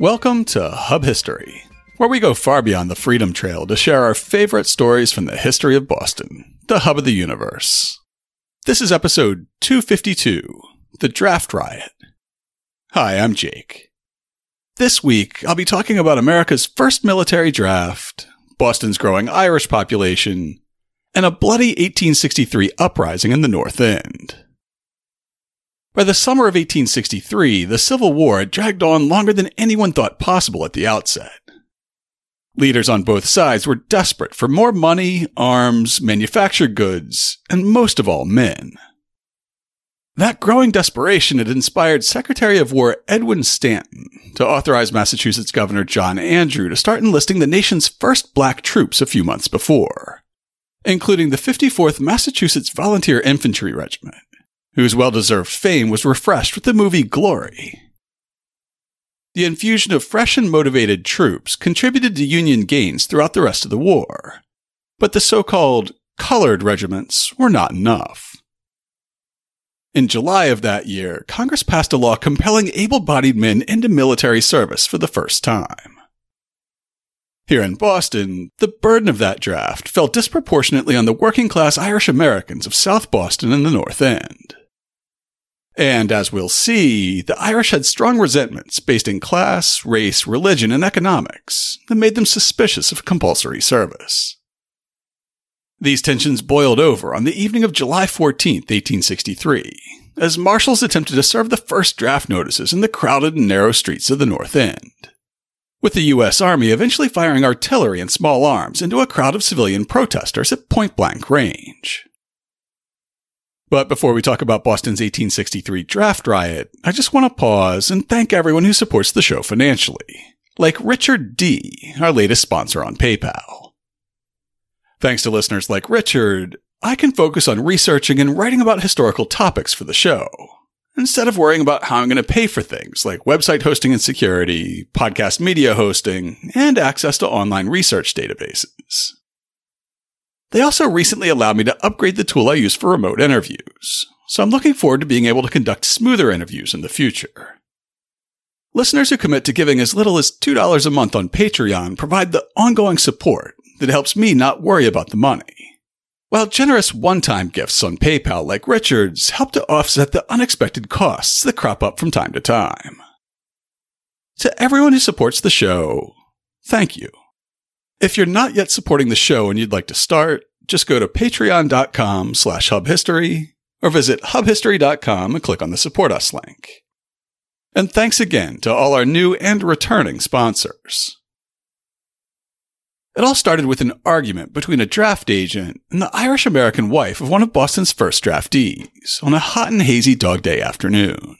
Welcome to Hub History, where we go far beyond the Freedom Trail to share our favorite stories from the history of Boston, the hub of the universe. This is episode 252 The Draft Riot. Hi, I'm Jake. This week, I'll be talking about America's first military draft, Boston's growing Irish population, and a bloody 1863 uprising in the North End. By the summer of 1863, the Civil War had dragged on longer than anyone thought possible at the outset. Leaders on both sides were desperate for more money, arms, manufactured goods, and most of all, men. That growing desperation had inspired Secretary of War Edwin Stanton to authorize Massachusetts Governor John Andrew to start enlisting the nation's first black troops a few months before, including the 54th Massachusetts Volunteer Infantry Regiment whose well deserved fame was refreshed with the movie Glory. The infusion of fresh and motivated troops contributed to Union gains throughout the rest of the war, but the so called colored regiments were not enough. In July of that year, Congress passed a law compelling able bodied men into military service for the first time. Here in Boston, the burden of that draft fell disproportionately on the working class Irish Americans of South Boston and the North End. And as we'll see, the Irish had strong resentments based in class, race, religion, and economics that made them suspicious of compulsory service. These tensions boiled over on the evening of July 14, 1863, as marshals attempted to serve the first draft notices in the crowded and narrow streets of the North End, with the U.S. Army eventually firing artillery and small arms into a crowd of civilian protesters at point blank range. But before we talk about Boston's 1863 draft riot, I just want to pause and thank everyone who supports the show financially, like Richard D., our latest sponsor on PayPal. Thanks to listeners like Richard, I can focus on researching and writing about historical topics for the show, instead of worrying about how I'm going to pay for things like website hosting and security, podcast media hosting, and access to online research databases. They also recently allowed me to upgrade the tool I use for remote interviews, so I'm looking forward to being able to conduct smoother interviews in the future. Listeners who commit to giving as little as $2 a month on Patreon provide the ongoing support that helps me not worry about the money. While generous one time gifts on PayPal like Richard's help to offset the unexpected costs that crop up from time to time. To everyone who supports the show, thank you. If you're not yet supporting the show and you'd like to start, just go to patreon.com slash hubhistory or visit hubhistory.com and click on the support us link. And thanks again to all our new and returning sponsors. It all started with an argument between a draft agent and the Irish American wife of one of Boston's first draftees on a hot and hazy dog day afternoon.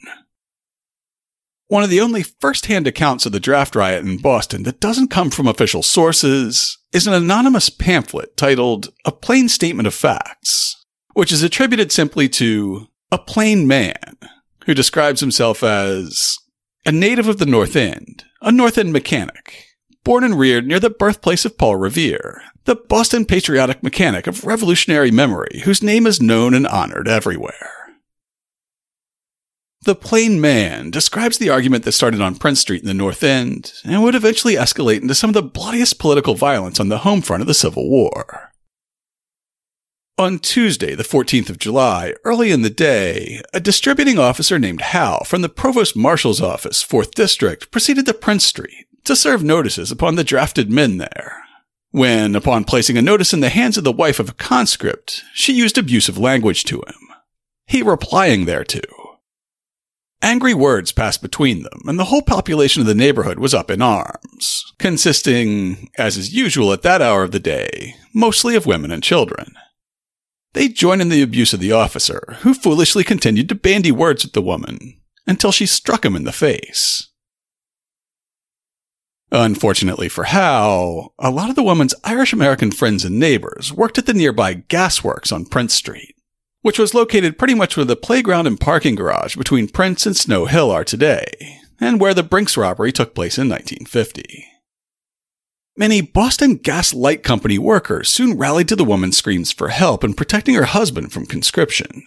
One of the only first hand accounts of the draft riot in Boston that doesn't come from official sources is an anonymous pamphlet titled A Plain Statement of Facts, which is attributed simply to a plain man who describes himself as a native of the North End, a North End mechanic, born and reared near the birthplace of Paul Revere, the Boston patriotic mechanic of revolutionary memory whose name is known and honored everywhere. The Plain Man describes the argument that started on Prince Street in the North End and would eventually escalate into some of the bloodiest political violence on the home front of the Civil War. On Tuesday, the 14th of July, early in the day, a distributing officer named Howe from the Provost Marshal's Office, 4th District, proceeded to Prince Street to serve notices upon the drafted men there. When, upon placing a notice in the hands of the wife of a conscript, she used abusive language to him. He replying thereto. Angry words passed between them, and the whole population of the neighborhood was up in arms, consisting, as is usual at that hour of the day, mostly of women and children. They joined in the abuse of the officer, who foolishly continued to bandy words with the woman until she struck him in the face. Unfortunately for Howe, a lot of the woman's Irish American friends and neighbors worked at the nearby gasworks on Prince Street which was located pretty much where the playground and parking garage between Prince and Snow Hill are today, and where the Brinks robbery took place in 1950. Many Boston Gas Light Company workers soon rallied to the woman's screams for help in protecting her husband from conscription.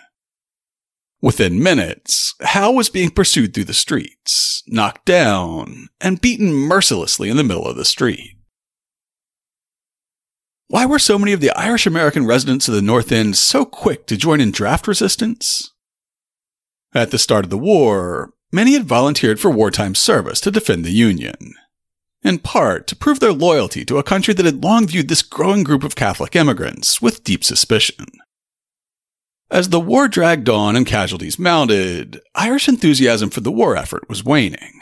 Within minutes, Howe was being pursued through the streets, knocked down, and beaten mercilessly in the middle of the street. Why were so many of the Irish American residents of the North End so quick to join in draft resistance? At the start of the war, many had volunteered for wartime service to defend the Union, in part to prove their loyalty to a country that had long viewed this growing group of Catholic immigrants with deep suspicion. As the war dragged on and casualties mounted, Irish enthusiasm for the war effort was waning.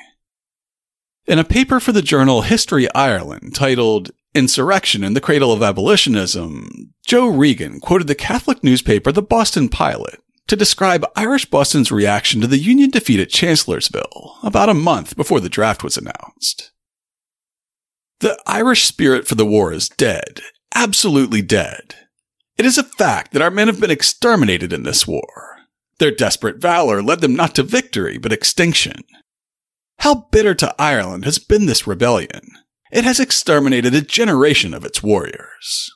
In a paper for the journal History Ireland titled Insurrection in the Cradle of Abolitionism, Joe Regan quoted the Catholic newspaper The Boston Pilot to describe Irish Boston's reaction to the Union defeat at Chancellorsville about a month before the draft was announced. The Irish spirit for the war is dead, absolutely dead, it is a fact that our men have been exterminated in this war. Their desperate valor led them not to victory, but extinction. How bitter to Ireland has been this rebellion. It has exterminated a generation of its warriors.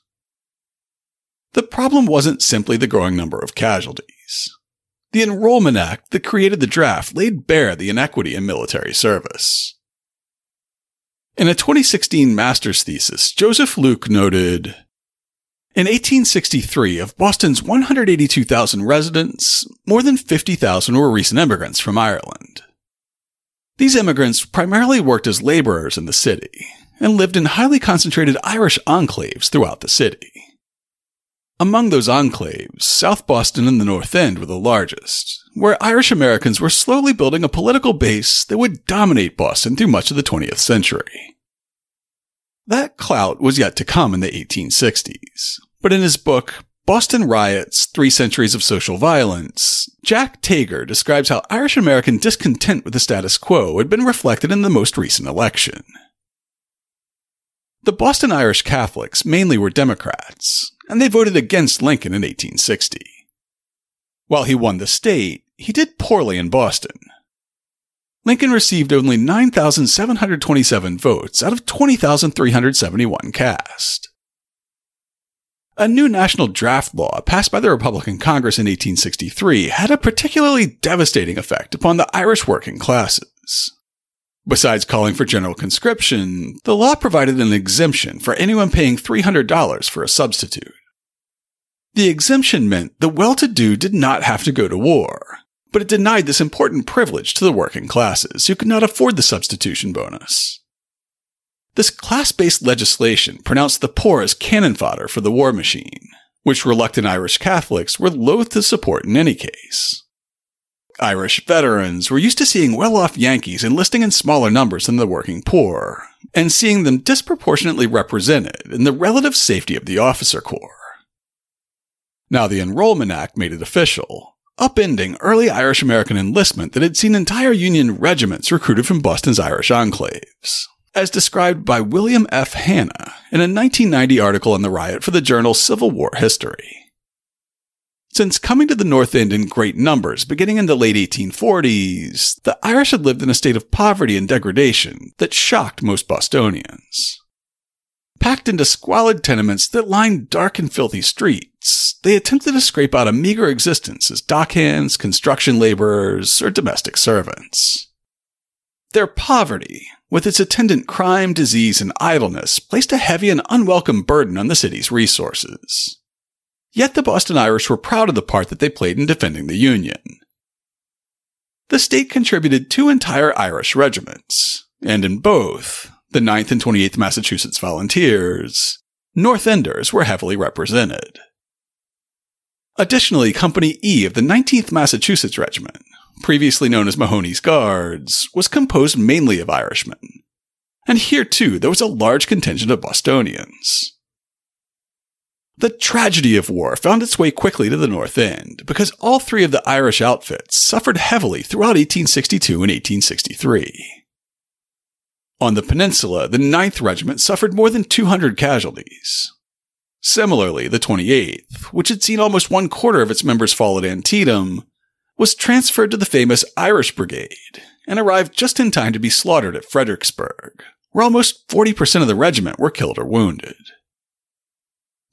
The problem wasn't simply the growing number of casualties. The Enrollment Act that created the draft laid bare the inequity in military service. In a 2016 master's thesis, Joseph Luke noted in 1863, of Boston's 182,000 residents, more than 50,000 were recent immigrants from Ireland. These immigrants primarily worked as laborers in the city and lived in highly concentrated Irish enclaves throughout the city. Among those enclaves, South Boston and the North End were the largest, where Irish Americans were slowly building a political base that would dominate Boston through much of the 20th century. That clout was yet to come in the 1860s, but in his book, Boston Riots Three Centuries of Social Violence, Jack Tager describes how Irish American discontent with the status quo had been reflected in the most recent election. The Boston Irish Catholics mainly were Democrats, and they voted against Lincoln in 1860. While he won the state, he did poorly in Boston. Lincoln received only 9,727 votes out of 20,371 cast. A new national draft law passed by the Republican Congress in 1863 had a particularly devastating effect upon the Irish working classes. Besides calling for general conscription, the law provided an exemption for anyone paying $300 for a substitute. The exemption meant the well-to-do did not have to go to war, but it denied this important privilege to the working classes who could not afford the substitution bonus. This class based legislation pronounced the poor as cannon fodder for the war machine, which reluctant Irish Catholics were loath to support in any case. Irish veterans were used to seeing well off Yankees enlisting in smaller numbers than the working poor, and seeing them disproportionately represented in the relative safety of the officer corps. Now, the Enrollment Act made it official, upending early Irish American enlistment that had seen entire Union regiments recruited from Boston's Irish enclaves as described by William F. Hanna in a 1990 article in the riot for the journal Civil War History. Since coming to the North End in great numbers beginning in the late 1840s, the Irish had lived in a state of poverty and degradation that shocked most Bostonians. Packed into squalid tenements that lined dark and filthy streets, they attempted to scrape out a meager existence as dockhands, construction laborers, or domestic servants. Their poverty, with its attendant crime, disease, and idleness, placed a heavy and unwelcome burden on the city's resources. Yet the Boston Irish were proud of the part that they played in defending the Union. The state contributed two entire Irish regiments, and in both, the 9th and 28th Massachusetts Volunteers, North Enders were heavily represented. Additionally, Company E of the 19th Massachusetts Regiment previously known as Mahoney's Guards, was composed mainly of Irishmen. And here too, there was a large contingent of Bostonians. The tragedy of war found its way quickly to the North End because all three of the Irish outfits suffered heavily throughout 1862 and 1863. On the peninsula, the 9th Regiment suffered more than 200 casualties. Similarly, the 28th, which had seen almost one quarter of its members fall at Antietam, was transferred to the famous Irish Brigade and arrived just in time to be slaughtered at Fredericksburg, where almost 40% of the regiment were killed or wounded.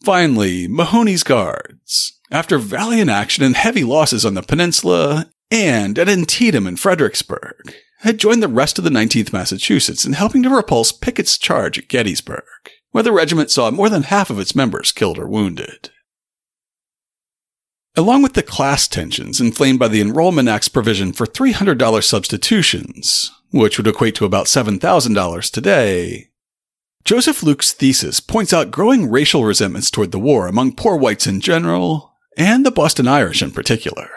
Finally, Mahoney's Guards, after valiant action and heavy losses on the peninsula and at Antietam and Fredericksburg, had joined the rest of the 19th Massachusetts in helping to repulse Pickett's charge at Gettysburg, where the regiment saw more than half of its members killed or wounded. Along with the class tensions inflamed by the Enrollment Act's provision for $300 substitutions, which would equate to about $7,000 today, Joseph Luke's thesis points out growing racial resentments toward the war among poor whites in general, and the Boston Irish in particular.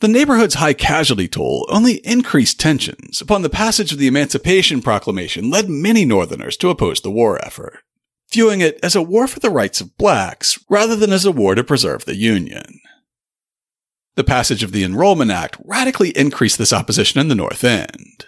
The neighborhood's high casualty toll only increased tensions upon the passage of the Emancipation Proclamation led many Northerners to oppose the war effort viewing it as a war for the rights of blacks rather than as a war to preserve the Union. The passage of the Enrollment Act radically increased this opposition in the North End.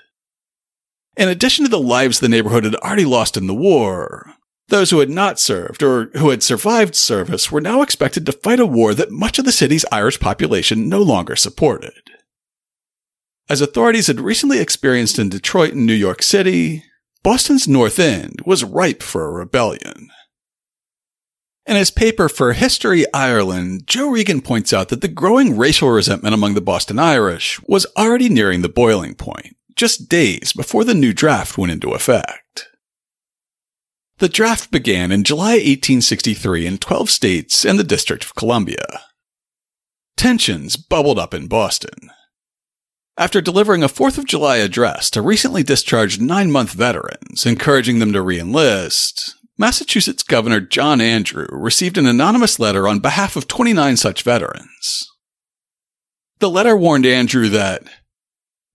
In addition to the lives the neighborhood had already lost in the war, those who had not served or who had survived service were now expected to fight a war that much of the city's Irish population no longer supported. As authorities had recently experienced in Detroit and New York City, Boston's North End was ripe for a rebellion. In his paper for History Ireland, Joe Regan points out that the growing racial resentment among the Boston Irish was already nearing the boiling point, just days before the new draft went into effect. The draft began in July 1863 in 12 states and the District of Columbia. Tensions bubbled up in Boston. After delivering a 4th of July address to recently discharged nine month veterans, encouraging them to reenlist, Massachusetts Governor John Andrew received an anonymous letter on behalf of 29 such veterans. The letter warned Andrew that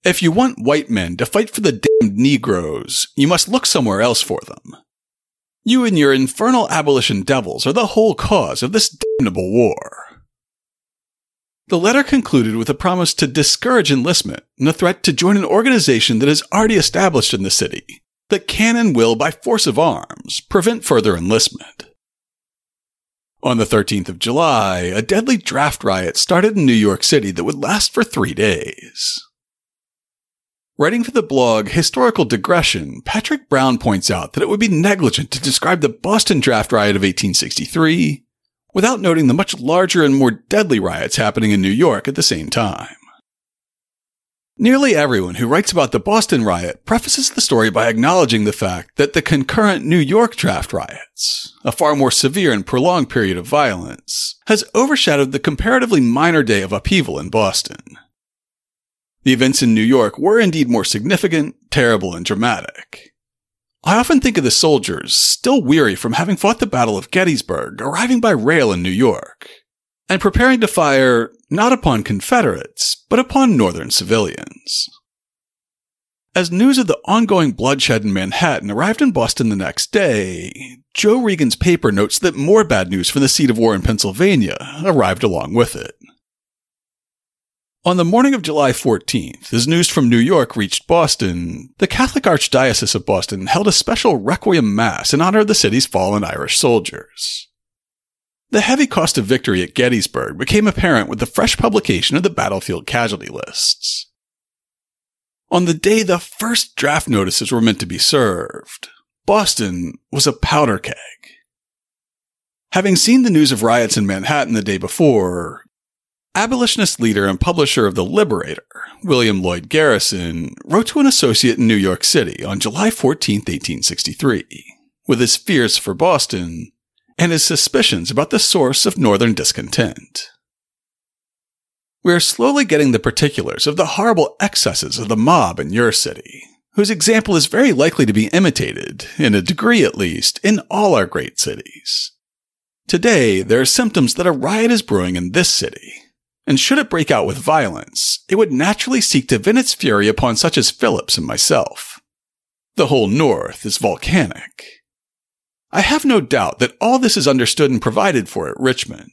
if you want white men to fight for the damned Negroes, you must look somewhere else for them. You and your infernal abolition devils are the whole cause of this damnable war. The letter concluded with a promise to discourage enlistment and a threat to join an organization that is already established in the city that can and will, by force of arms, prevent further enlistment. On the 13th of July, a deadly draft riot started in New York City that would last for three days. Writing for the blog Historical Digression, Patrick Brown points out that it would be negligent to describe the Boston draft riot of 1863 without noting the much larger and more deadly riots happening in New York at the same time. Nearly everyone who writes about the Boston riot prefaces the story by acknowledging the fact that the concurrent New York draft riots, a far more severe and prolonged period of violence, has overshadowed the comparatively minor day of upheaval in Boston. The events in New York were indeed more significant, terrible, and dramatic. I often think of the soldiers, still weary from having fought the Battle of Gettysburg, arriving by rail in New York, and preparing to fire not upon Confederates, but upon Northern civilians. As news of the ongoing bloodshed in Manhattan arrived in Boston the next day, Joe Regan's paper notes that more bad news from the seat of war in Pennsylvania arrived along with it. On the morning of July 14th, as news from New York reached Boston, the Catholic Archdiocese of Boston held a special requiem mass in honor of the city's fallen Irish soldiers. The heavy cost of victory at Gettysburg became apparent with the fresh publication of the battlefield casualty lists. On the day the first draft notices were meant to be served, Boston was a powder keg. Having seen the news of riots in Manhattan the day before, Abolitionist leader and publisher of The Liberator, William Lloyd Garrison, wrote to an associate in New York City on July 14, 1863, with his fears for Boston and his suspicions about the source of Northern discontent. We are slowly getting the particulars of the horrible excesses of the mob in your city, whose example is very likely to be imitated, in a degree at least, in all our great cities. Today, there are symptoms that a riot is brewing in this city, and should it break out with violence, it would naturally seek to vent its fury upon such as Phillips and myself. The whole North is volcanic. I have no doubt that all this is understood and provided for at Richmond,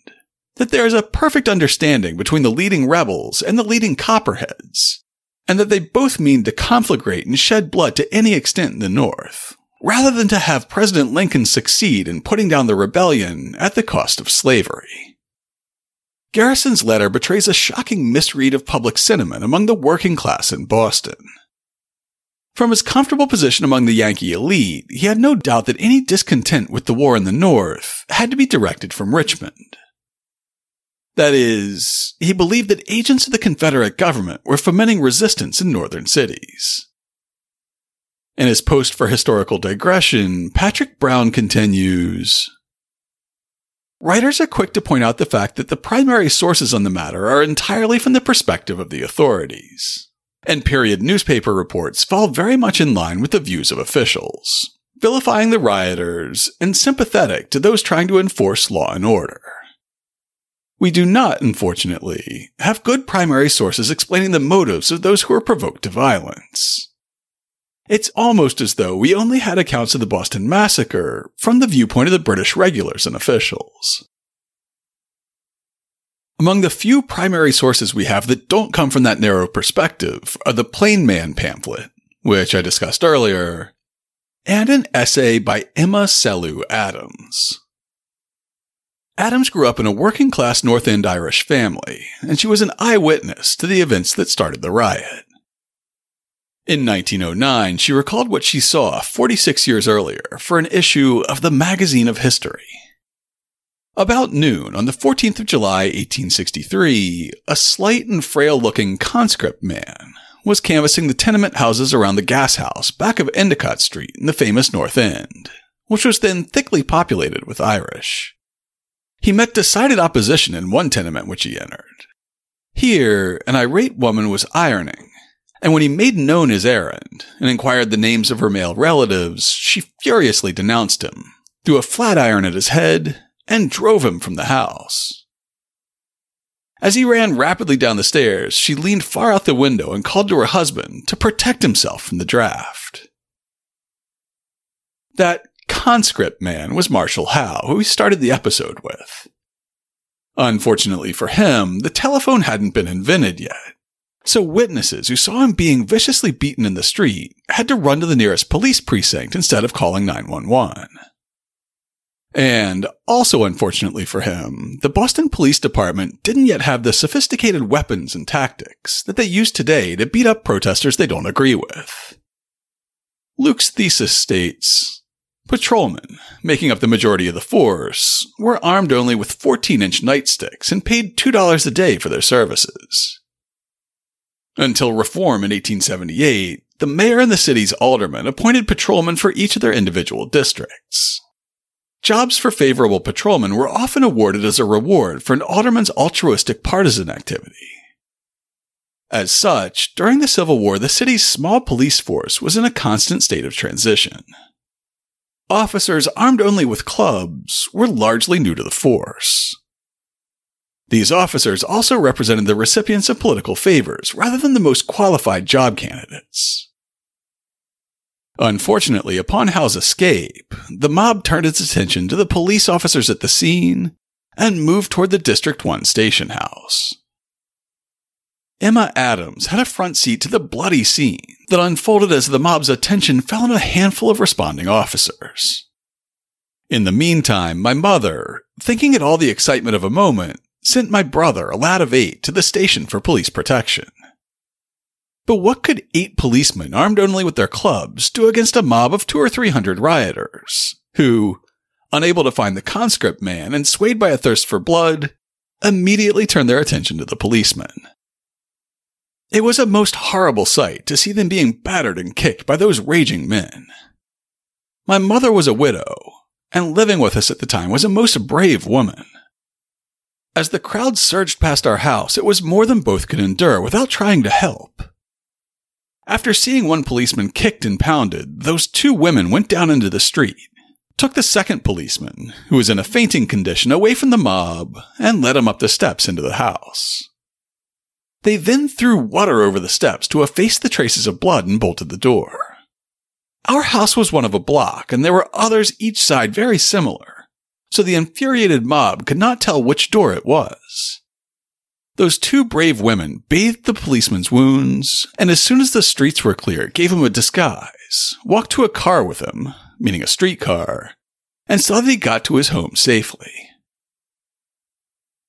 that there is a perfect understanding between the leading rebels and the leading copperheads, and that they both mean to conflagrate and shed blood to any extent in the North, rather than to have President Lincoln succeed in putting down the rebellion at the cost of slavery. Garrison's letter betrays a shocking misread of public sentiment among the working class in Boston. From his comfortable position among the Yankee elite, he had no doubt that any discontent with the war in the North had to be directed from Richmond. That is, he believed that agents of the Confederate government were fomenting resistance in northern cities. In his post for historical digression, Patrick Brown continues Writers are quick to point out the fact that the primary sources on the matter are entirely from the perspective of the authorities. And period newspaper reports fall very much in line with the views of officials, vilifying the rioters and sympathetic to those trying to enforce law and order. We do not, unfortunately, have good primary sources explaining the motives of those who are provoked to violence. It's almost as though we only had accounts of the Boston Massacre from the viewpoint of the British regulars and officials. Among the few primary sources we have that don't come from that narrow perspective are the Plain Man pamphlet, which I discussed earlier, and an essay by Emma Sellew Adams. Adams grew up in a working class North End Irish family, and she was an eyewitness to the events that started the riot. In 1909, she recalled what she saw 46 years earlier for an issue of the Magazine of History. About noon on the 14th of July, 1863, a slight and frail looking conscript man was canvassing the tenement houses around the gas house back of Endicott Street in the famous North End, which was then thickly populated with Irish. He met decided opposition in one tenement which he entered. Here, an irate woman was ironing and when he made known his errand and inquired the names of her male relatives, she furiously denounced him, threw a flat iron at his head, and drove him from the house. As he ran rapidly down the stairs, she leaned far out the window and called to her husband to protect himself from the draft. That conscript man was Marshall Howe, who started the episode with. Unfortunately for him, the telephone hadn't been invented yet. So witnesses who saw him being viciously beaten in the street had to run to the nearest police precinct instead of calling 911. And also unfortunately for him, the Boston Police Department didn't yet have the sophisticated weapons and tactics that they use today to beat up protesters they don't agree with. Luke's thesis states, Patrolmen, making up the majority of the force, were armed only with 14 inch nightsticks and paid $2 a day for their services. Until reform in 1878, the mayor and the city's aldermen appointed patrolmen for each of their individual districts. Jobs for favorable patrolmen were often awarded as a reward for an alderman's altruistic partisan activity. As such, during the Civil War, the city's small police force was in a constant state of transition. Officers armed only with clubs were largely new to the force. These officers also represented the recipients of political favors rather than the most qualified job candidates. Unfortunately, upon Howe's escape, the mob turned its attention to the police officers at the scene and moved toward the District 1 station house. Emma Adams had a front seat to the bloody scene that unfolded as the mob's attention fell on a handful of responding officers. In the meantime, my mother, thinking at all the excitement of a moment, sent my brother, a lad of eight, to the station for police protection. But what could eight policemen, armed only with their clubs, do against a mob of two or three hundred rioters, who, unable to find the conscript man and swayed by a thirst for blood, immediately turned their attention to the policeman? It was a most horrible sight to see them being battered and kicked by those raging men. My mother was a widow, and living with us at the time was a most brave woman. As the crowd surged past our house, it was more than both could endure without trying to help. After seeing one policeman kicked and pounded, those two women went down into the street, took the second policeman, who was in a fainting condition, away from the mob, and led him up the steps into the house. They then threw water over the steps to efface the traces of blood and bolted the door. Our house was one of a block, and there were others each side very similar so the infuriated mob could not tell which door it was. Those two brave women bathed the policeman's wounds, and as soon as the streets were clear, gave him a disguise, walked to a car with him, meaning a streetcar, and saw that he got to his home safely.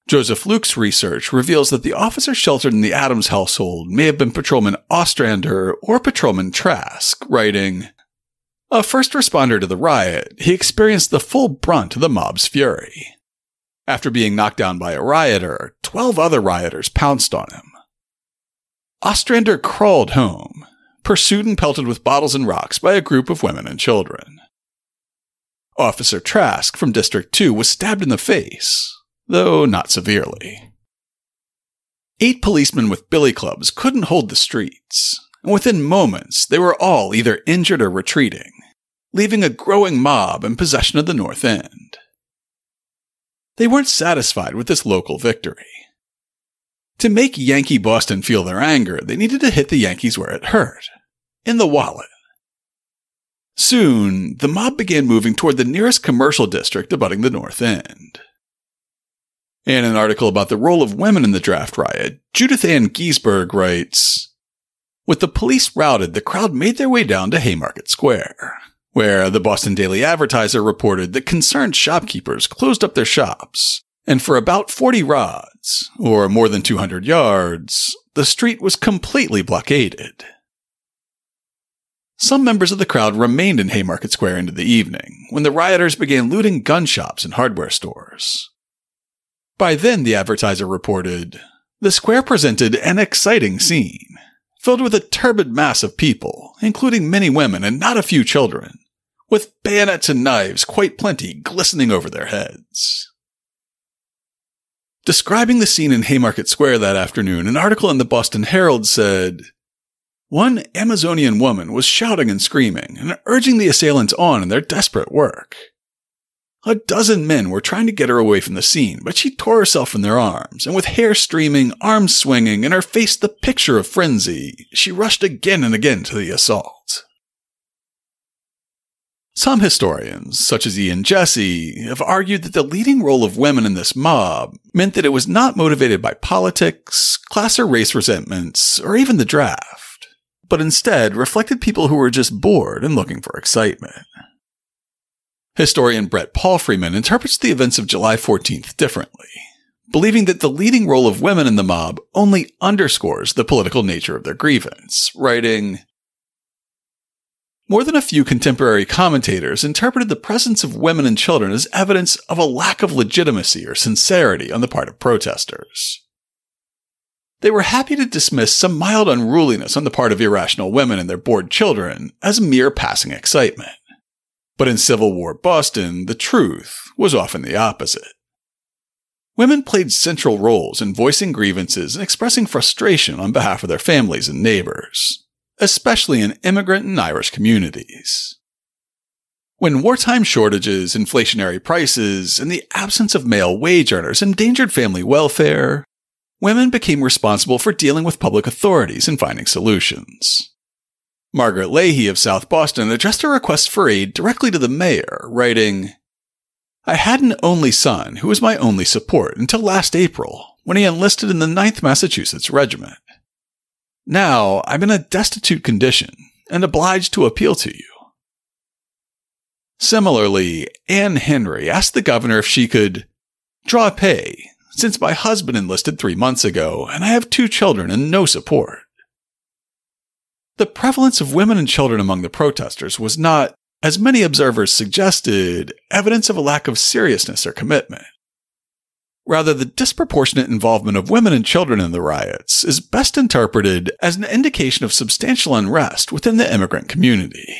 Joseph Luke's research reveals that the officer sheltered in the Adams household may have been Patrolman Ostrander or Patrolman Trask, writing, A first responder to the riot, he experienced the full brunt of the mob's fury. After being knocked down by a rioter, 12 other rioters pounced on him. Ostrander crawled home, pursued and pelted with bottles and rocks by a group of women and children. Officer Trask from District 2 was stabbed in the face, though not severely. Eight policemen with billy clubs couldn't hold the streets, and within moments they were all either injured or retreating, leaving a growing mob in possession of the North End. They weren't satisfied with this local victory. To make Yankee Boston feel their anger, they needed to hit the Yankees where it hurt in the wallet. Soon, the mob began moving toward the nearest commercial district abutting the North End. In an article about the role of women in the draft riot, Judith Ann Giesberg writes With the police routed, the crowd made their way down to Haymarket Square, where the Boston Daily Advertiser reported that concerned shopkeepers closed up their shops, and for about 40 rods, or more than 200 yards, the street was completely blockaded. Some members of the crowd remained in Haymarket Square into the evening, when the rioters began looting gun shops and hardware stores. By then, the advertiser reported, the square presented an exciting scene, filled with a turbid mass of people, including many women and not a few children, with bayonets and knives quite plenty glistening over their heads. Describing the scene in Haymarket Square that afternoon, an article in the Boston Herald said, One Amazonian woman was shouting and screaming and urging the assailants on in their desperate work. A dozen men were trying to get her away from the scene, but she tore herself from their arms, and with hair streaming, arms swinging, and her face the picture of frenzy, she rushed again and again to the assault. Some historians, such as Ian Jesse, have argued that the leading role of women in this mob meant that it was not motivated by politics, class or race resentments, or even the draft, but instead reflected people who were just bored and looking for excitement. Historian Brett Paul Freeman interprets the events of July 14th differently, believing that the leading role of women in the mob only underscores the political nature of their grievance, writing, more than a few contemporary commentators interpreted the presence of women and children as evidence of a lack of legitimacy or sincerity on the part of protesters. They were happy to dismiss some mild unruliness on the part of irrational women and their bored children as mere passing excitement. But in Civil War Boston, the truth was often the opposite. Women played central roles in voicing grievances and expressing frustration on behalf of their families and neighbors, especially in immigrant and Irish communities. When wartime shortages, inflationary prices, and the absence of male wage earners endangered family welfare, women became responsible for dealing with public authorities and finding solutions. Margaret Leahy of South Boston addressed a request for aid directly to the mayor, writing, I had an only son who was my only support until last April, when he enlisted in the 9th Massachusetts Regiment. Now I'm in a destitute condition and obliged to appeal to you. Similarly, Anne Henry asked the governor if she could draw pay, since my husband enlisted three months ago and I have two children and no support. The prevalence of women and children among the protesters was not, as many observers suggested, evidence of a lack of seriousness or commitment. Rather, the disproportionate involvement of women and children in the riots is best interpreted as an indication of substantial unrest within the immigrant community.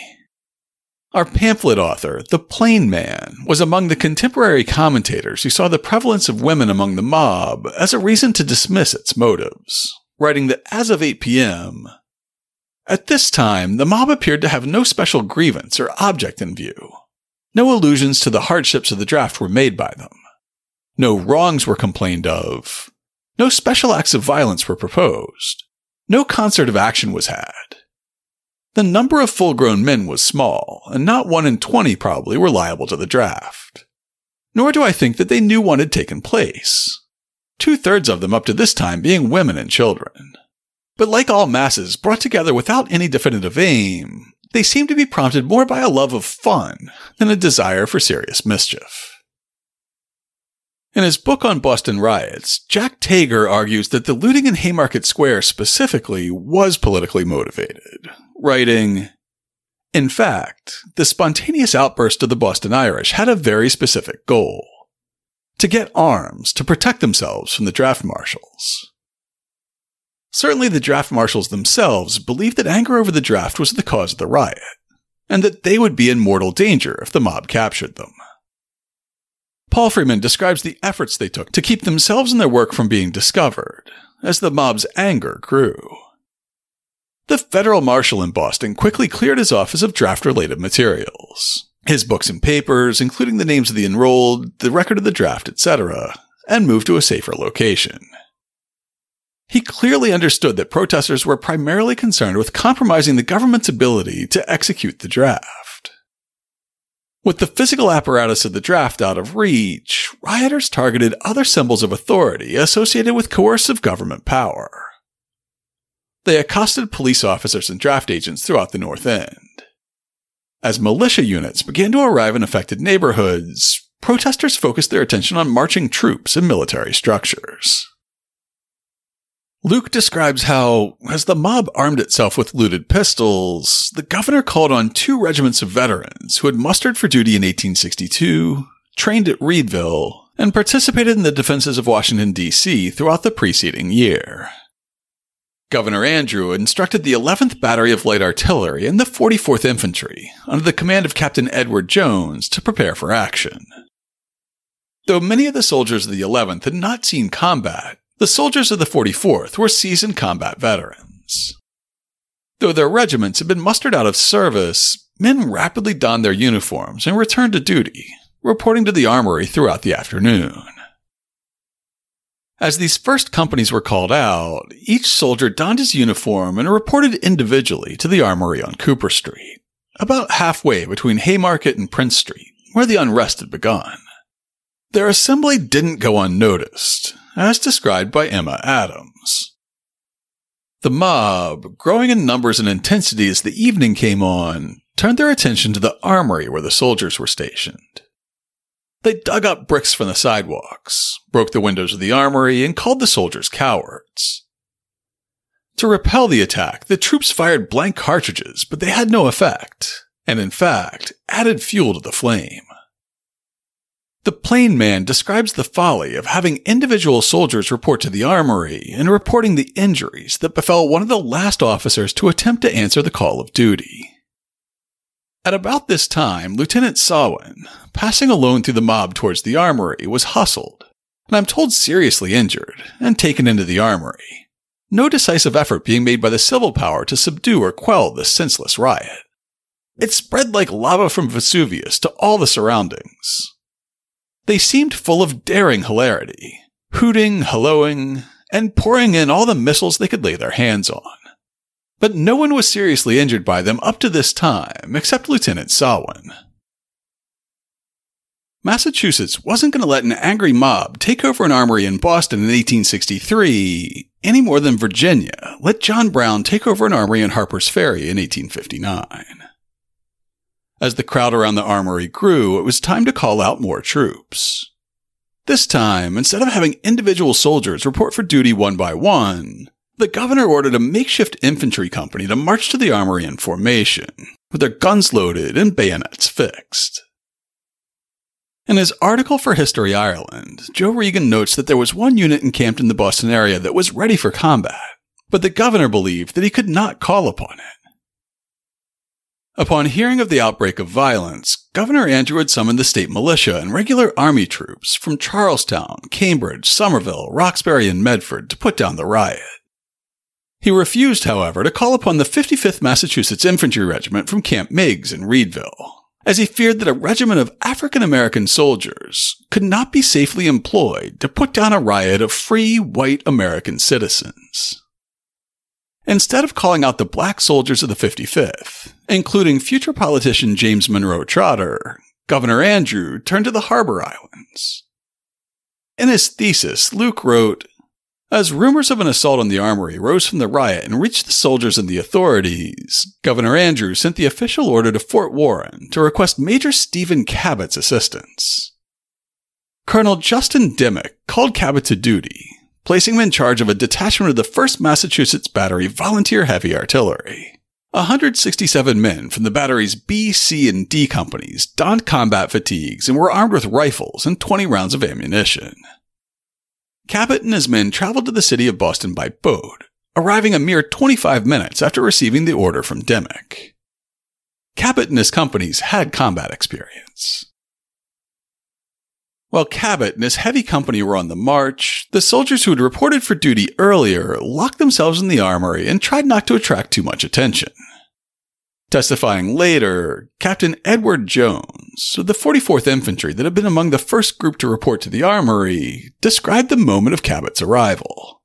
Our pamphlet author, The Plain Man, was among the contemporary commentators who saw the prevalence of women among the mob as a reason to dismiss its motives, writing that as of 8 p.m., at this time, the mob appeared to have no special grievance or object in view. No allusions to the hardships of the draft were made by them. No wrongs were complained of. No special acts of violence were proposed. No concert of action was had. The number of full grown men was small, and not one in twenty probably were liable to the draft. Nor do I think that they knew one had taken place. Two thirds of them up to this time being women and children. But like all masses brought together without any definitive aim, they seem to be prompted more by a love of fun than a desire for serious mischief. In his book on Boston riots, Jack Tager argues that the looting in Haymarket Square specifically was politically motivated, writing, In fact, the spontaneous outburst of the Boston Irish had a very specific goal to get arms to protect themselves from the draft marshals. Certainly, the draft marshals themselves believed that anger over the draft was the cause of the riot, and that they would be in mortal danger if the mob captured them. Paul Freeman describes the efforts they took to keep themselves and their work from being discovered as the mob's anger grew. The federal marshal in Boston quickly cleared his office of draft related materials his books and papers, including the names of the enrolled, the record of the draft, etc., and moved to a safer location. He clearly understood that protesters were primarily concerned with compromising the government's ability to execute the draft. With the physical apparatus of the draft out of reach, rioters targeted other symbols of authority associated with coercive government power. They accosted police officers and draft agents throughout the North End. As militia units began to arrive in affected neighborhoods, protesters focused their attention on marching troops and military structures. Luke describes how, as the mob armed itself with looted pistols, the governor called on two regiments of veterans who had mustered for duty in 1862, trained at Readville, and participated in the defenses of Washington, D.C. throughout the preceding year. Governor Andrew instructed the 11th Battery of Light Artillery and the 44th Infantry, under the command of Captain Edward Jones, to prepare for action. Though many of the soldiers of the 11th had not seen combat, the soldiers of the 44th were seasoned combat veterans. Though their regiments had been mustered out of service, men rapidly donned their uniforms and returned to duty, reporting to the armory throughout the afternoon. As these first companies were called out, each soldier donned his uniform and reported individually to the armory on Cooper Street, about halfway between Haymarket and Prince Street, where the unrest had begun. Their assembly didn't go unnoticed, as described by Emma Adams. The mob, growing in numbers and intensity as the evening came on, turned their attention to the armory where the soldiers were stationed. They dug up bricks from the sidewalks, broke the windows of the armory, and called the soldiers cowards. To repel the attack, the troops fired blank cartridges, but they had no effect, and in fact, added fuel to the flame. The plain man describes the folly of having individual soldiers report to the armory and reporting the injuries that befell one of the last officers to attempt to answer the call of duty. At about this time, Lieutenant Sawin, passing alone through the mob towards the armory, was hustled, and I'm told seriously injured, and taken into the armory. No decisive effort being made by the civil power to subdue or quell this senseless riot. It spread like lava from Vesuvius to all the surroundings. They seemed full of daring hilarity, hooting, helloing, and pouring in all the missiles they could lay their hands on. But no one was seriously injured by them up to this time, except Lieutenant Sawin. Massachusetts wasn't going to let an angry mob take over an armory in Boston in 1863 any more than Virginia let John Brown take over an armory in Harper's Ferry in 1859. As the crowd around the armory grew, it was time to call out more troops. This time, instead of having individual soldiers report for duty one by one, the governor ordered a makeshift infantry company to march to the armory in formation, with their guns loaded and bayonets fixed. In his article for History Ireland, Joe Regan notes that there was one unit encamped in the Boston area that was ready for combat, but the governor believed that he could not call upon it. Upon hearing of the outbreak of violence, Governor Andrew had summoned the state militia and regular army troops from Charlestown, Cambridge, Somerville, Roxbury, and Medford to put down the riot. He refused, however, to call upon the 55th Massachusetts Infantry Regiment from Camp Meigs in Readville, as he feared that a regiment of African American soldiers could not be safely employed to put down a riot of free white American citizens. Instead of calling out the black soldiers of the 55th, including future politician James Monroe Trotter, Governor Andrew turned to the Harbor Islands. In his thesis, Luke wrote, as rumors of an assault on the armory rose from the riot and reached the soldiers and the authorities, Governor Andrew sent the official order to Fort Warren to request Major Stephen Cabot's assistance. Colonel Justin Dimick called Cabot to duty, placing him in charge of a detachment of the 1st Massachusetts Battery Volunteer Heavy Artillery. 167 men from the battery's B, C, and D companies donned combat fatigues and were armed with rifles and 20 rounds of ammunition. Cabot and his men traveled to the city of Boston by boat, arriving a mere 25 minutes after receiving the order from Dimick. Cabot and his companies had combat experience. While Cabot and his heavy company were on the march, the soldiers who had reported for duty earlier locked themselves in the armory and tried not to attract too much attention. Testifying later, Captain Edward Jones of the 44th Infantry that had been among the first group to report to the armory described the moment of Cabot's arrival.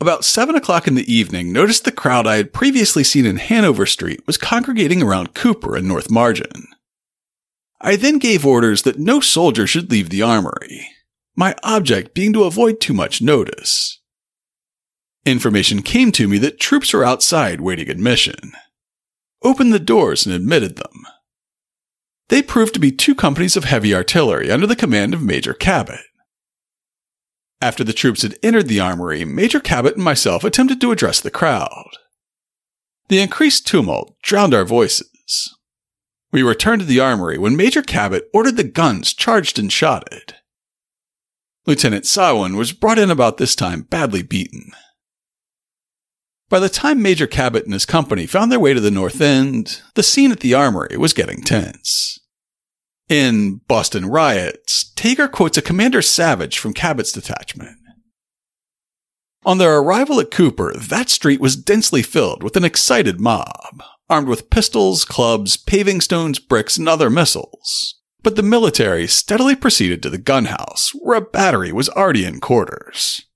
About 7 o'clock in the evening, noticed the crowd I had previously seen in Hanover Street was congregating around Cooper and North Margin. I then gave orders that no soldier should leave the armory, my object being to avoid too much notice. Information came to me that troops were outside waiting admission. Opened the doors and admitted them. They proved to be two companies of heavy artillery under the command of Major Cabot. After the troops had entered the armory, Major Cabot and myself attempted to address the crowd. The increased tumult drowned our voices, we returned to the armory when Major Cabot ordered the guns charged and shotted. Lieutenant Sawin was brought in about this time badly beaten. By the time Major Cabot and his company found their way to the North End, the scene at the armory was getting tense. In Boston Riots, Tager quotes a Commander Savage from Cabot's detachment. On their arrival at Cooper, that street was densely filled with an excited mob, armed with pistols, clubs, paving stones, bricks, and other missiles. But the military steadily proceeded to the gunhouse, where a battery was already in quarters.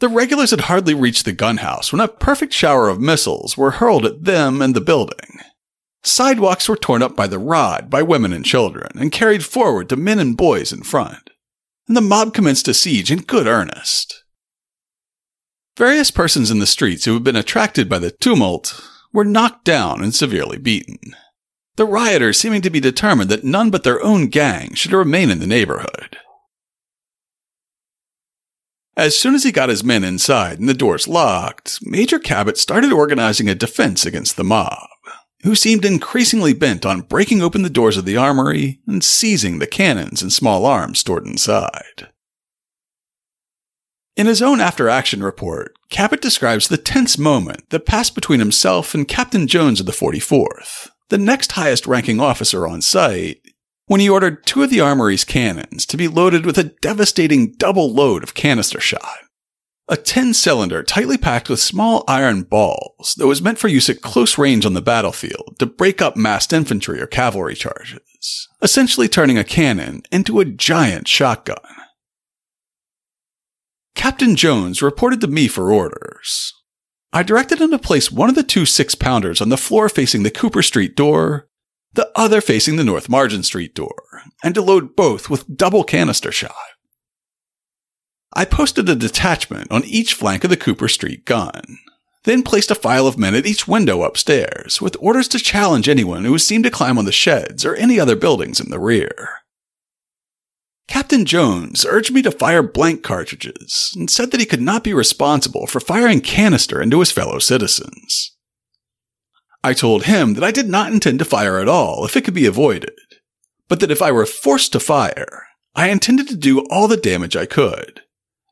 The regulars had hardly reached the gunhouse when a perfect shower of missiles were hurled at them and the building. Sidewalks were torn up by the rod by women and children and carried forward to men and boys in front. And the mob commenced a siege in good earnest. Various persons in the streets who had been attracted by the tumult were knocked down and severely beaten. The rioters seeming to be determined that none but their own gang should remain in the neighborhood. As soon as he got his men inside and the doors locked, Major Cabot started organizing a defense against the mob, who seemed increasingly bent on breaking open the doors of the armory and seizing the cannons and small arms stored inside. In his own after action report, Cabot describes the tense moment that passed between himself and Captain Jones of the 44th, the next highest ranking officer on site, when he ordered two of the armory's cannons to be loaded with a devastating double load of canister shot. A 10 cylinder tightly packed with small iron balls that was meant for use at close range on the battlefield to break up massed infantry or cavalry charges, essentially turning a cannon into a giant shotgun. Captain Jones reported to me for orders. I directed him to place one of the two six pounders on the floor facing the Cooper Street door, the other facing the North Margin Street door, and to load both with double canister shot. I posted a detachment on each flank of the Cooper Street gun, then placed a file of men at each window upstairs with orders to challenge anyone who seemed to climb on the sheds or any other buildings in the rear. Captain Jones urged me to fire blank cartridges and said that he could not be responsible for firing canister into his fellow citizens. I told him that I did not intend to fire at all if it could be avoided, but that if I were forced to fire, I intended to do all the damage I could,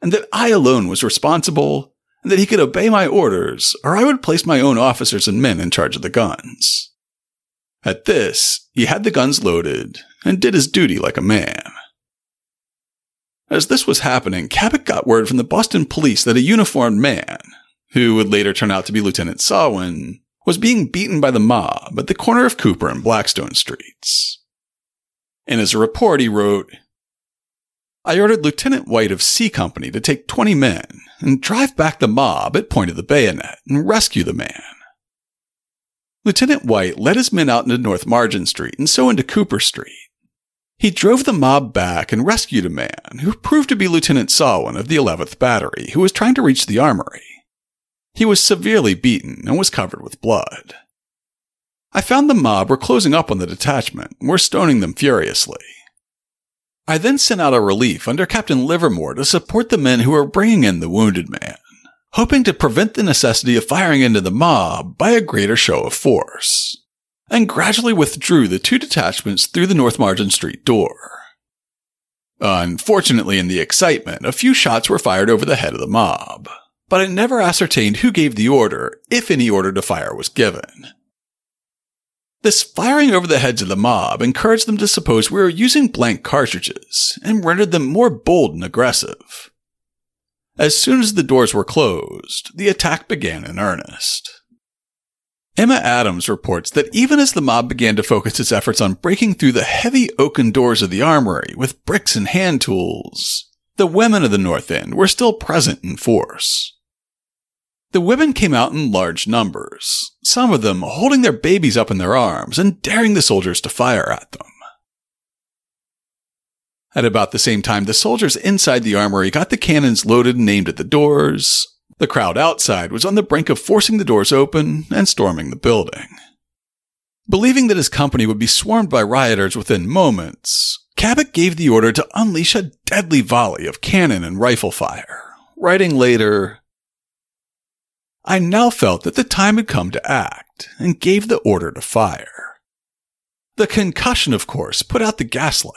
and that I alone was responsible, and that he could obey my orders, or I would place my own officers and men in charge of the guns. At this, he had the guns loaded and did his duty like a man. As this was happening, Cabot got word from the Boston police that a uniformed man, who would later turn out to be Lieutenant Sawin, was being beaten by the mob at the corner of Cooper and Blackstone Streets. In his report, he wrote, I ordered Lieutenant White of C Company to take 20 men and drive back the mob at point of the bayonet and rescue the man. Lieutenant White led his men out into North Margin Street and so into Cooper Street. He drove the mob back and rescued a man who proved to be Lieutenant Sawin of the 11th Battery, who was trying to reach the armory. He was severely beaten and was covered with blood. I found the mob were closing up on the detachment and were stoning them furiously. I then sent out a relief under Captain Livermore to support the men who were bringing in the wounded man, hoping to prevent the necessity of firing into the mob by a greater show of force, and gradually withdrew the two detachments through the North Margin Street door. Unfortunately, in the excitement, a few shots were fired over the head of the mob, but I never ascertained who gave the order, if any order to fire was given. This firing over the heads of the mob encouraged them to suppose we were using blank cartridges and rendered them more bold and aggressive. As soon as the doors were closed, the attack began in earnest. Emma Adams reports that even as the mob began to focus its efforts on breaking through the heavy oaken doors of the armory with bricks and hand tools, the women of the North End were still present in force. The women came out in large numbers, some of them holding their babies up in their arms and daring the soldiers to fire at them. At about the same time, the soldiers inside the armory got the cannons loaded and aimed at the doors. The crowd outside was on the brink of forcing the doors open and storming the building. Believing that his company would be swarmed by rioters within moments, Cabot gave the order to unleash a deadly volley of cannon and rifle fire, writing later, I now felt that the time had come to act and gave the order to fire. The concussion, of course, put out the gaslight.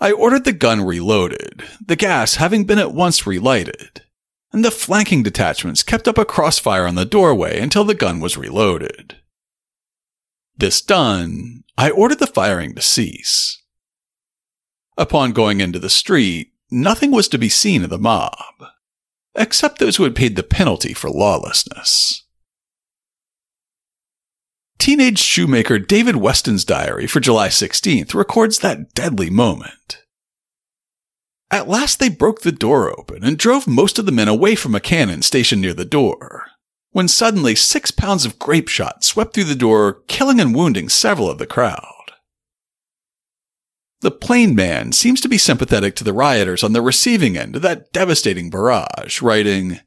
I ordered the gun reloaded, the gas having been at once relighted, and the flanking detachments kept up a crossfire on the doorway until the gun was reloaded. This done, I ordered the firing to cease. Upon going into the street, nothing was to be seen of the mob except those who had paid the penalty for lawlessness. Teenage shoemaker David Weston's diary for July 16th records that deadly moment. At last they broke the door open and drove most of the men away from a cannon stationed near the door, when suddenly six pounds of grape shot swept through the door, killing and wounding several of the crowd. The plain man seems to be sympathetic to the rioters on the receiving end of that devastating barrage, writing,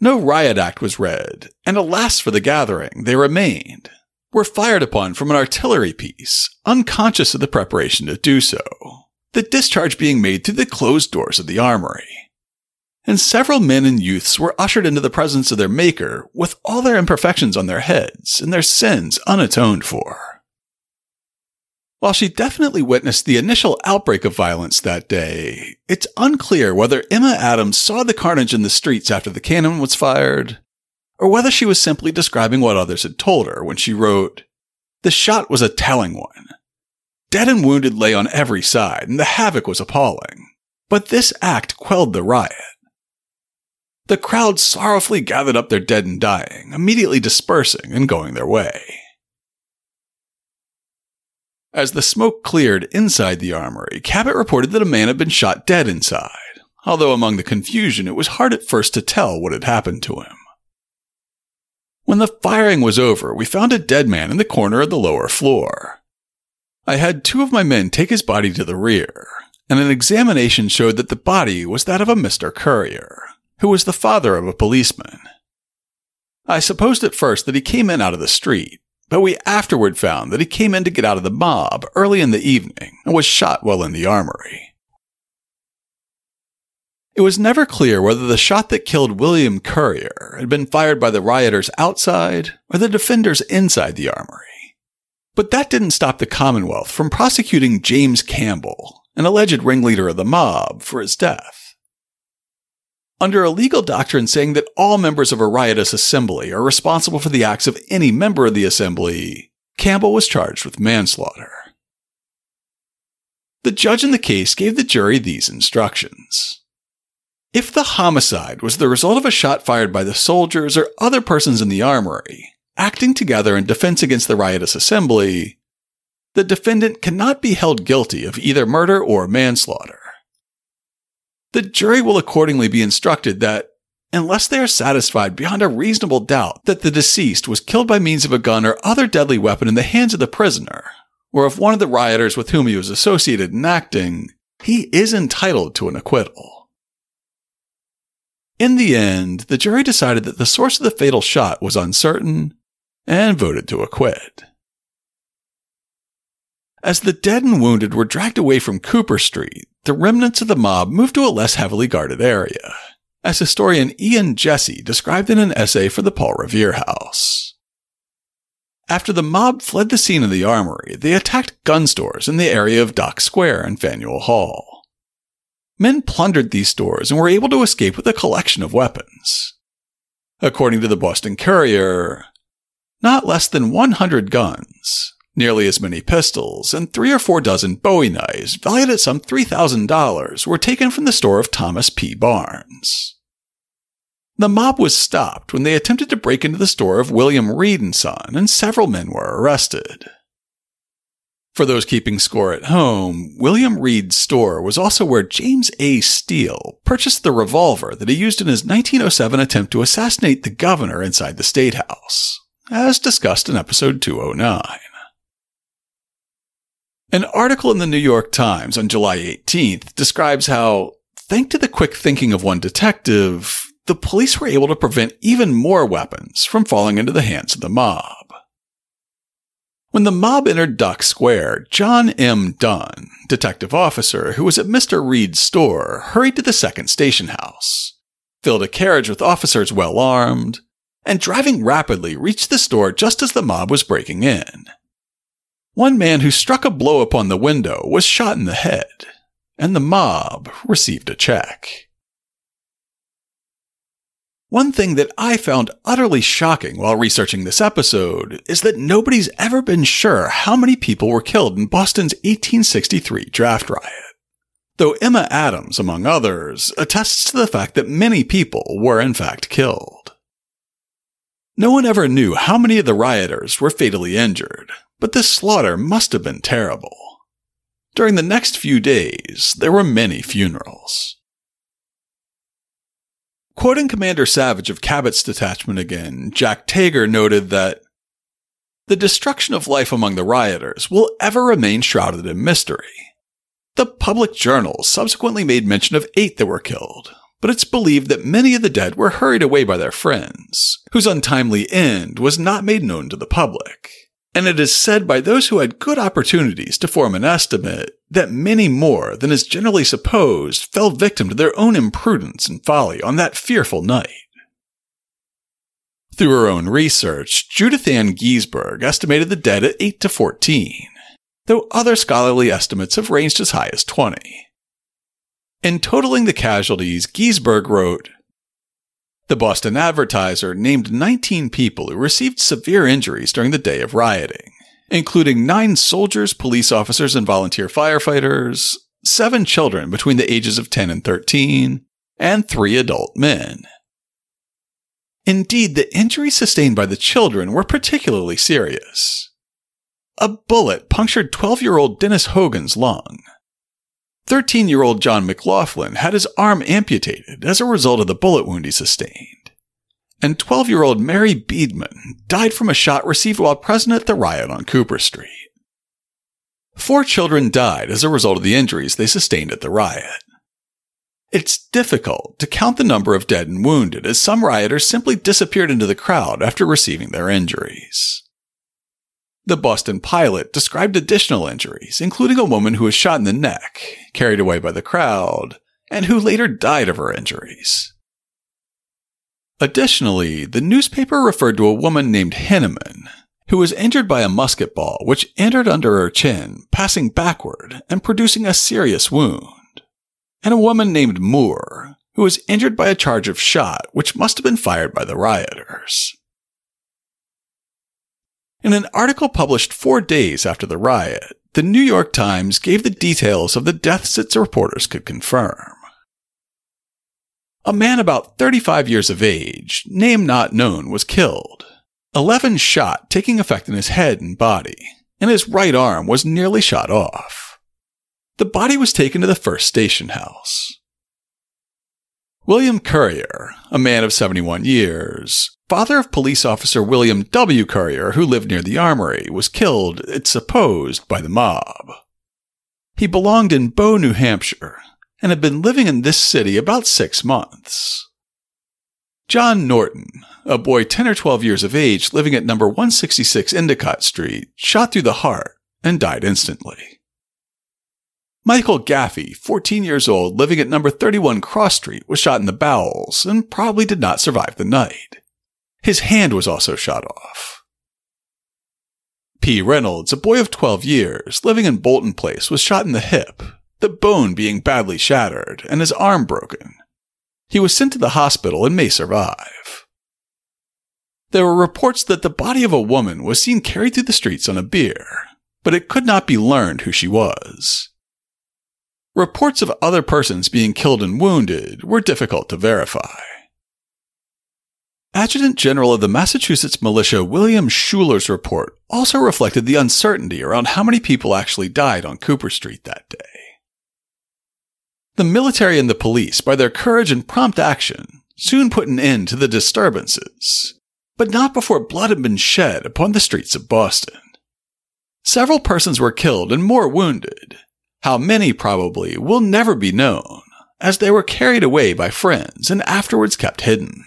No riot act was read, and alas for the gathering, they remained, were fired upon from an artillery piece, unconscious of the preparation to do so, the discharge being made through the closed doors of the armory. And several men and youths were ushered into the presence of their Maker with all their imperfections on their heads and their sins unatoned for. While she definitely witnessed the initial outbreak of violence that day, it's unclear whether Emma Adams saw the carnage in the streets after the cannon was fired, or whether she was simply describing what others had told her when she wrote, The shot was a telling one. Dead and wounded lay on every side, and the havoc was appalling. But this act quelled the riot. The crowd sorrowfully gathered up their dead and dying, immediately dispersing and going their way. As the smoke cleared inside the armory, Cabot reported that a man had been shot dead inside, although among the confusion it was hard at first to tell what had happened to him. When the firing was over, we found a dead man in the corner of the lower floor. I had two of my men take his body to the rear, and an examination showed that the body was that of a Mr. Currier, who was the father of a policeman. I supposed at first that he came in out of the street, but we afterward found that he came in to get out of the mob early in the evening and was shot while in the armory. It was never clear whether the shot that killed William Currier had been fired by the rioters outside or the defenders inside the armory. But that didn't stop the Commonwealth from prosecuting James Campbell, an alleged ringleader of the mob, for his death under a legal doctrine saying that all members of a riotous assembly are responsible for the acts of any member of the assembly, Campbell was charged with manslaughter. The judge in the case gave the jury these instructions. If the homicide was the result of a shot fired by the soldiers or other persons in the armory, acting together in defense against the riotous assembly, the defendant cannot be held guilty of either murder or manslaughter. The jury will accordingly be instructed that, unless they are satisfied beyond a reasonable doubt that the deceased was killed by means of a gun or other deadly weapon in the hands of the prisoner, or of one of the rioters with whom he was associated in acting, he is entitled to an acquittal. In the end, the jury decided that the source of the fatal shot was uncertain and voted to acquit. As the dead and wounded were dragged away from Cooper Street, the remnants of the mob moved to a less heavily guarded area, as historian Ian Jesse described in an essay for the Paul Revere House. After the mob fled the scene of the armory, they attacked gun stores in the area of Dock Square and Faneuil Hall. Men plundered these stores and were able to escape with a collection of weapons. According to the Boston Courier, not less than 100 guns, nearly as many pistols, and three or four dozen bowie knives valued at some $3,000 were taken from the store of Thomas P. Barnes. The mob was stopped when they attempted to break into the store of William Reed and Son, and several men were arrested. For those keeping score at home, William Reed's store was also where James A. Steele purchased the revolver that he used in his 1907 attempt to assassinate the governor inside the State House, as discussed in episode 209. An article in the New York Times on July 18th describes how, thanks to the quick thinking of one detective, the police were able to prevent even more weapons from falling into the hands of the mob. When the mob entered Dock Square, John M. Dunn, detective officer who was at Mr. Reed's store, hurried to the second station house, filled a carriage with officers well armed, and driving rapidly reached the store just as the mob was breaking in. One man who struck a blow upon the window was shot in the head, and the mob received a check. One thing that I found utterly shocking while researching this episode is that nobody's ever been sure how many people were killed in Boston's 1863 draft riot. Though Emma Adams, among others, attests to the fact that many people were in fact killed. No one ever knew how many of the rioters were fatally injured, but this slaughter must have been terrible. During the next few days, there were many funerals. Quoting Commander Savage of Cabot's detachment again, Jack Tager noted that the destruction of life among the rioters will ever remain shrouded in mystery. The public journals subsequently made mention of eight that were killed, but it's believed that many of the dead were hurried away by their friends, whose untimely end was not made known to the public and it is said by those who had good opportunities to form an estimate that many more than is generally supposed fell victim to their own imprudence and folly on that fearful night. Through her own research, Judith Ann Giesberg estimated the dead at 8 to 14, though other scholarly estimates have ranged as high as 20. In totaling the casualties, Giesberg wrote, the Boston Advertiser named 19 people who received severe injuries during the day of rioting, including nine soldiers, police officers, and volunteer firefighters, seven children between the ages of 10 and 13, and three adult men. Indeed, the injuries sustained by the children were particularly serious. A bullet punctured 12 year old Dennis Hogan's lung, 13 year old John McLaughlin had his arm amputated as a result of the bullet wound he sustained. And 12 year old Mary Beedman died from a shot received while present at the riot on Cooper Street. Four children died as a result of the injuries they sustained at the riot. It's difficult to count the number of dead and wounded as some rioters simply disappeared into the crowd after receiving their injuries. The Boston pilot described additional injuries, including a woman who was shot in the neck, carried away by the crowd, and who later died of her injuries. Additionally, the newspaper referred to a woman named Henneman, who was injured by a musket ball which entered under her chin, passing backward and producing a serious wound, and a woman named Moore, who was injured by a charge of shot which must have been fired by the rioters. In an article published four days after the riot, the New York Times gave the details of the deaths its reporters could confirm. A man about 35 years of age, name not known, was killed. 11 shot taking effect in his head and body, and his right arm was nearly shot off. The body was taken to the first station house. William Currier, a man of 71 years, father of police officer William W. Currier, who lived near the armory, was killed, it's supposed, by the mob. He belonged in Bow, New Hampshire, and had been living in this city about six months. John Norton, a boy 10 or 12 years of age living at number 166 Endicott Street, shot through the heart and died instantly. Michael Gaffey, 14 years old, living at number 31 Cross Street, was shot in the bowels and probably did not survive the night. His hand was also shot off. P. Reynolds, a boy of 12 years, living in Bolton Place, was shot in the hip, the bone being badly shattered and his arm broken. He was sent to the hospital and may survive. There were reports that the body of a woman was seen carried through the streets on a bier, but it could not be learned who she was. Reports of other persons being killed and wounded were difficult to verify. Adjutant General of the Massachusetts Militia William Schouler's report also reflected the uncertainty around how many people actually died on Cooper Street that day. The military and the police, by their courage and prompt action, soon put an end to the disturbances, but not before blood had been shed upon the streets of Boston. Several persons were killed and more wounded, how many, probably, will never be known, as they were carried away by friends and afterwards kept hidden.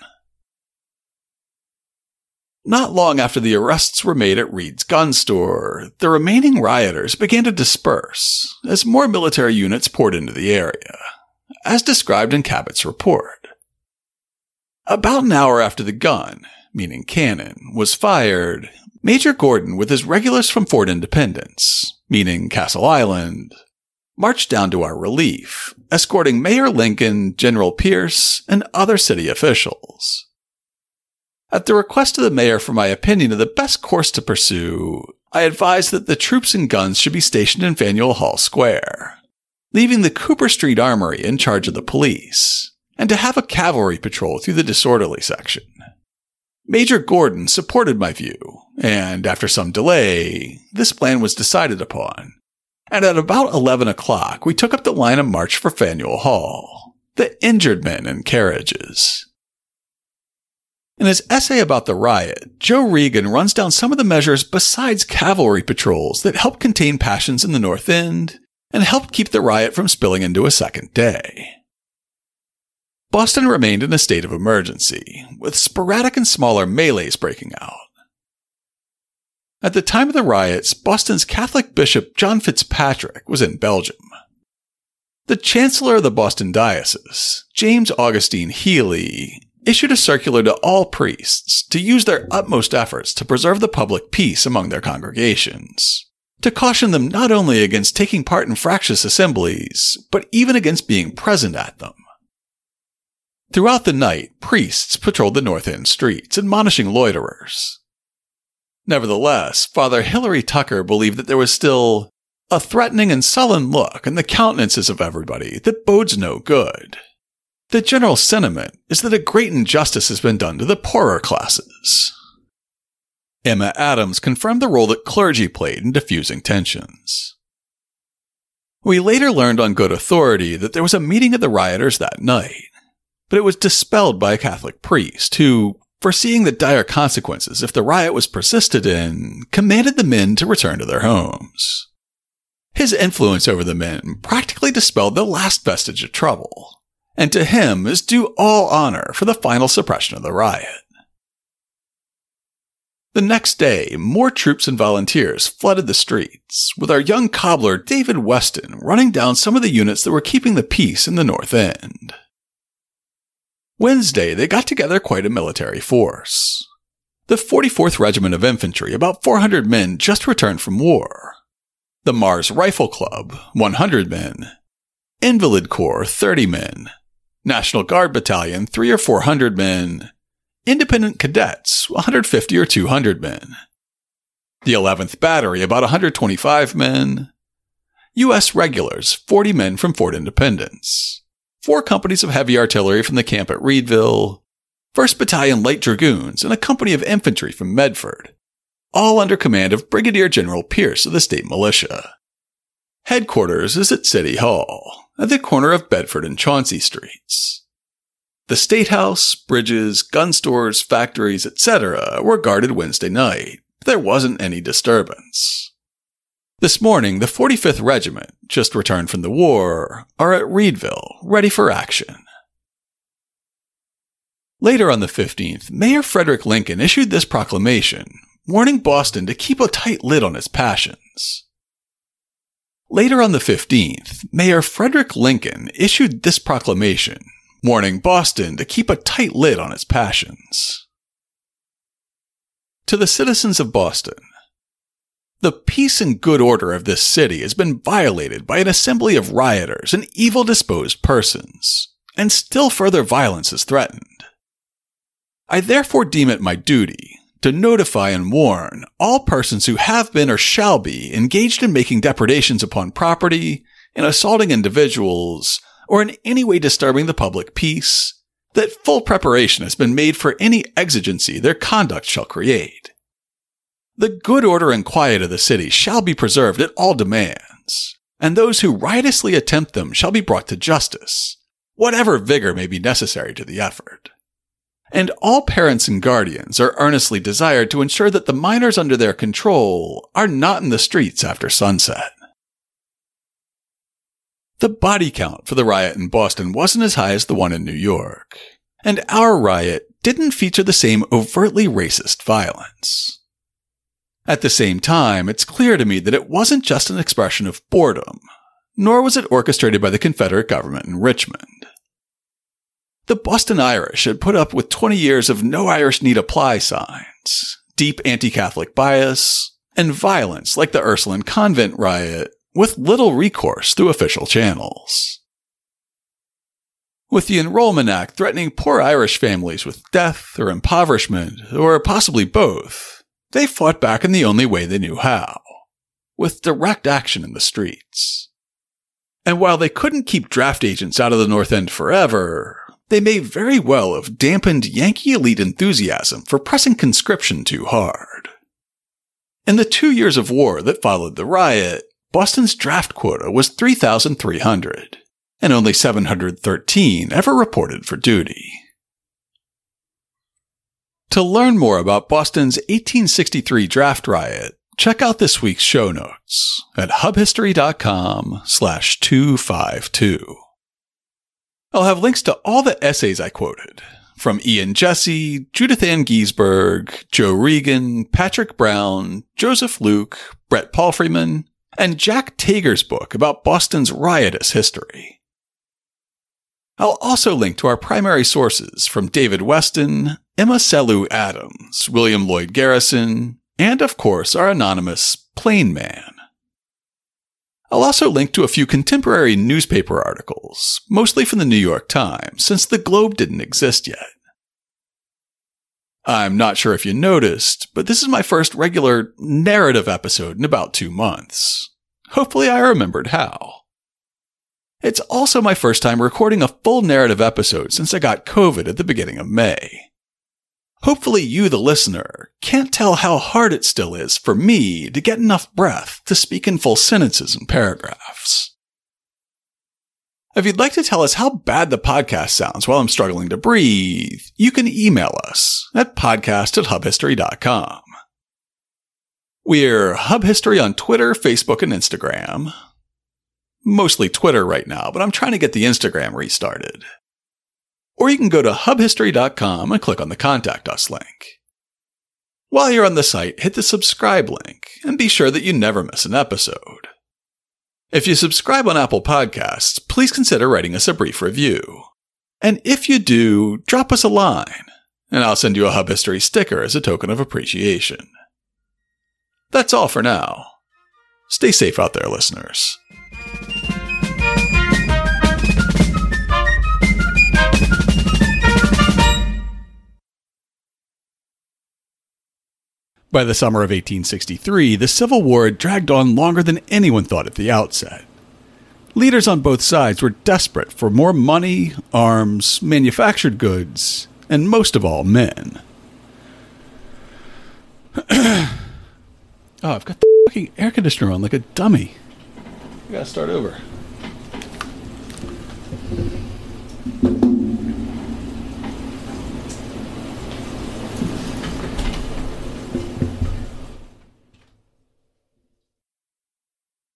Not long after the arrests were made at Reed's gun store, the remaining rioters began to disperse as more military units poured into the area, as described in Cabot's report. About an hour after the gun, meaning cannon, was fired, Major Gordon with his regulars from Fort Independence, meaning Castle Island, marched down to our relief, escorting Mayor Lincoln, General Pierce, and other city officials. At the request of the mayor for my opinion of the best course to pursue, I advised that the troops and guns should be stationed in Faneuil Hall Square, leaving the Cooper Street Armory in charge of the police, and to have a cavalry patrol through the disorderly section. Major Gordon supported my view, and after some delay, this plan was decided upon, and at about 11 o'clock, we took up the line of march for Faneuil Hall, the injured men in carriages. In his essay about the riot, Joe Regan runs down some of the measures besides cavalry patrols that helped contain passions in the North End and helped keep the riot from spilling into a second day. Boston remained in a state of emergency, with sporadic and smaller melees breaking out. At the time of the riots, Boston's Catholic Bishop John Fitzpatrick was in Belgium. The Chancellor of the Boston Diocese, James Augustine Healy, issued a circular to all priests to use their utmost efforts to preserve the public peace among their congregations, to caution them not only against taking part in fractious assemblies, but even against being present at them. Throughout the night, priests patrolled the North End streets, admonishing loiterers. Nevertheless, Father Hilary Tucker believed that there was still a threatening and sullen look in the countenances of everybody that bodes no good. The general sentiment is that a great injustice has been done to the poorer classes. Emma Adams confirmed the role that clergy played in diffusing tensions. We later learned on good authority that there was a meeting of the rioters that night, but it was dispelled by a Catholic priest who, foreseeing the dire consequences if the riot was persisted in, commanded the men to return to their homes. His influence over the men practically dispelled the last vestige of trouble, and to him is due all honor for the final suppression of the riot. The next day, more troops and volunteers flooded the streets, with our young cobbler David Weston running down some of the units that were keeping the peace in the North End. Wednesday, they got together quite a military force. The 44th Regiment of Infantry, about 400 men just returned from war. The Mars Rifle Club, 100 men. Invalid Corps, 30 men. National Guard Battalion, 3 or 400 men. Independent Cadets, 150 or 200 men. The 11th Battery, about 125 men. U.S. Regulars, 40 men from Fort Independence four companies of heavy artillery from the camp at Readville, 1st Battalion Light Dragoons, and a company of infantry from Medford, all under command of Brigadier General Pierce of the State Militia. Headquarters is at City Hall, at the corner of Bedford and Chauncey Streets. The State House, bridges, gun stores, factories, etc. were guarded Wednesday night, there wasn't any disturbance. This morning, the 45th Regiment, just returned from the war, are at Readville, ready for action. Later on the 15th, Mayor Frederick Lincoln issued this proclamation, warning Boston to keep a tight lid on its passions. Later on the 15th, Mayor Frederick Lincoln issued this proclamation, warning Boston to keep a tight lid on its passions. To the citizens of Boston, the peace and good order of this city has been violated by an assembly of rioters and evil disposed persons, and still further violence is threatened. I therefore deem it my duty to notify and warn all persons who have been or shall be engaged in making depredations upon property, in assaulting individuals, or in any way disturbing the public peace, that full preparation has been made for any exigency their conduct shall create. The good order and quiet of the city shall be preserved at all demands, and those who riotously attempt them shall be brought to justice, whatever vigor may be necessary to the effort. And all parents and guardians are earnestly desired to ensure that the minors under their control are not in the streets after sunset. The body count for the riot in Boston wasn't as high as the one in New York, and our riot didn't feature the same overtly racist violence. At the same time, it's clear to me that it wasn't just an expression of boredom, nor was it orchestrated by the Confederate government in Richmond. The Boston Irish had put up with 20 years of no Irish need apply signs, deep anti-Catholic bias, and violence like the Ursuline convent riot with little recourse through official channels. With the Enrollment Act threatening poor Irish families with death or impoverishment, or possibly both, they fought back in the only way they knew how with direct action in the streets. And while they couldn't keep draft agents out of the North End forever, they may very well have dampened Yankee elite enthusiasm for pressing conscription too hard. In the two years of war that followed the riot, Boston's draft quota was 3,300, and only 713 ever reported for duty. To learn more about Boston's 1863 draft riot, check out this week's show notes at hubhistory.com slash 252. I'll have links to all the essays I quoted from Ian Jesse, Judith Ann Giesberg, Joe Regan, Patrick Brown, Joseph Luke, Brett Palfreyman, and Jack Tager's book about Boston's riotous history. I'll also link to our primary sources from David Weston, Emma Selu Adams, William Lloyd Garrison, and of course our anonymous Plain Man. I'll also link to a few contemporary newspaper articles, mostly from the New York Times, since the Globe didn't exist yet. I'm not sure if you noticed, but this is my first regular narrative episode in about two months. Hopefully I remembered how. It's also my first time recording a full narrative episode since I got COVID at the beginning of May. Hopefully, you, the listener, can't tell how hard it still is for me to get enough breath to speak in full sentences and paragraphs. If you'd like to tell us how bad the podcast sounds while I'm struggling to breathe, you can email us at podcast at hubhistory.com. We're Hub History on Twitter, Facebook, and Instagram. Mostly Twitter right now, but I'm trying to get the Instagram restarted or you can go to hubhistory.com and click on the Contact Us link. While you're on the site, hit the subscribe link and be sure that you never miss an episode. If you subscribe on Apple Podcasts, please consider writing us a brief review. And if you do, drop us a line, and I'll send you a Hub History sticker as a token of appreciation. That's all for now. Stay safe out there, listeners. By the summer of 1863, the Civil War had dragged on longer than anyone thought at the outset. Leaders on both sides were desperate for more money, arms, manufactured goods, and most of all, men. oh, I've got the fucking air conditioner on like a dummy. I gotta start over.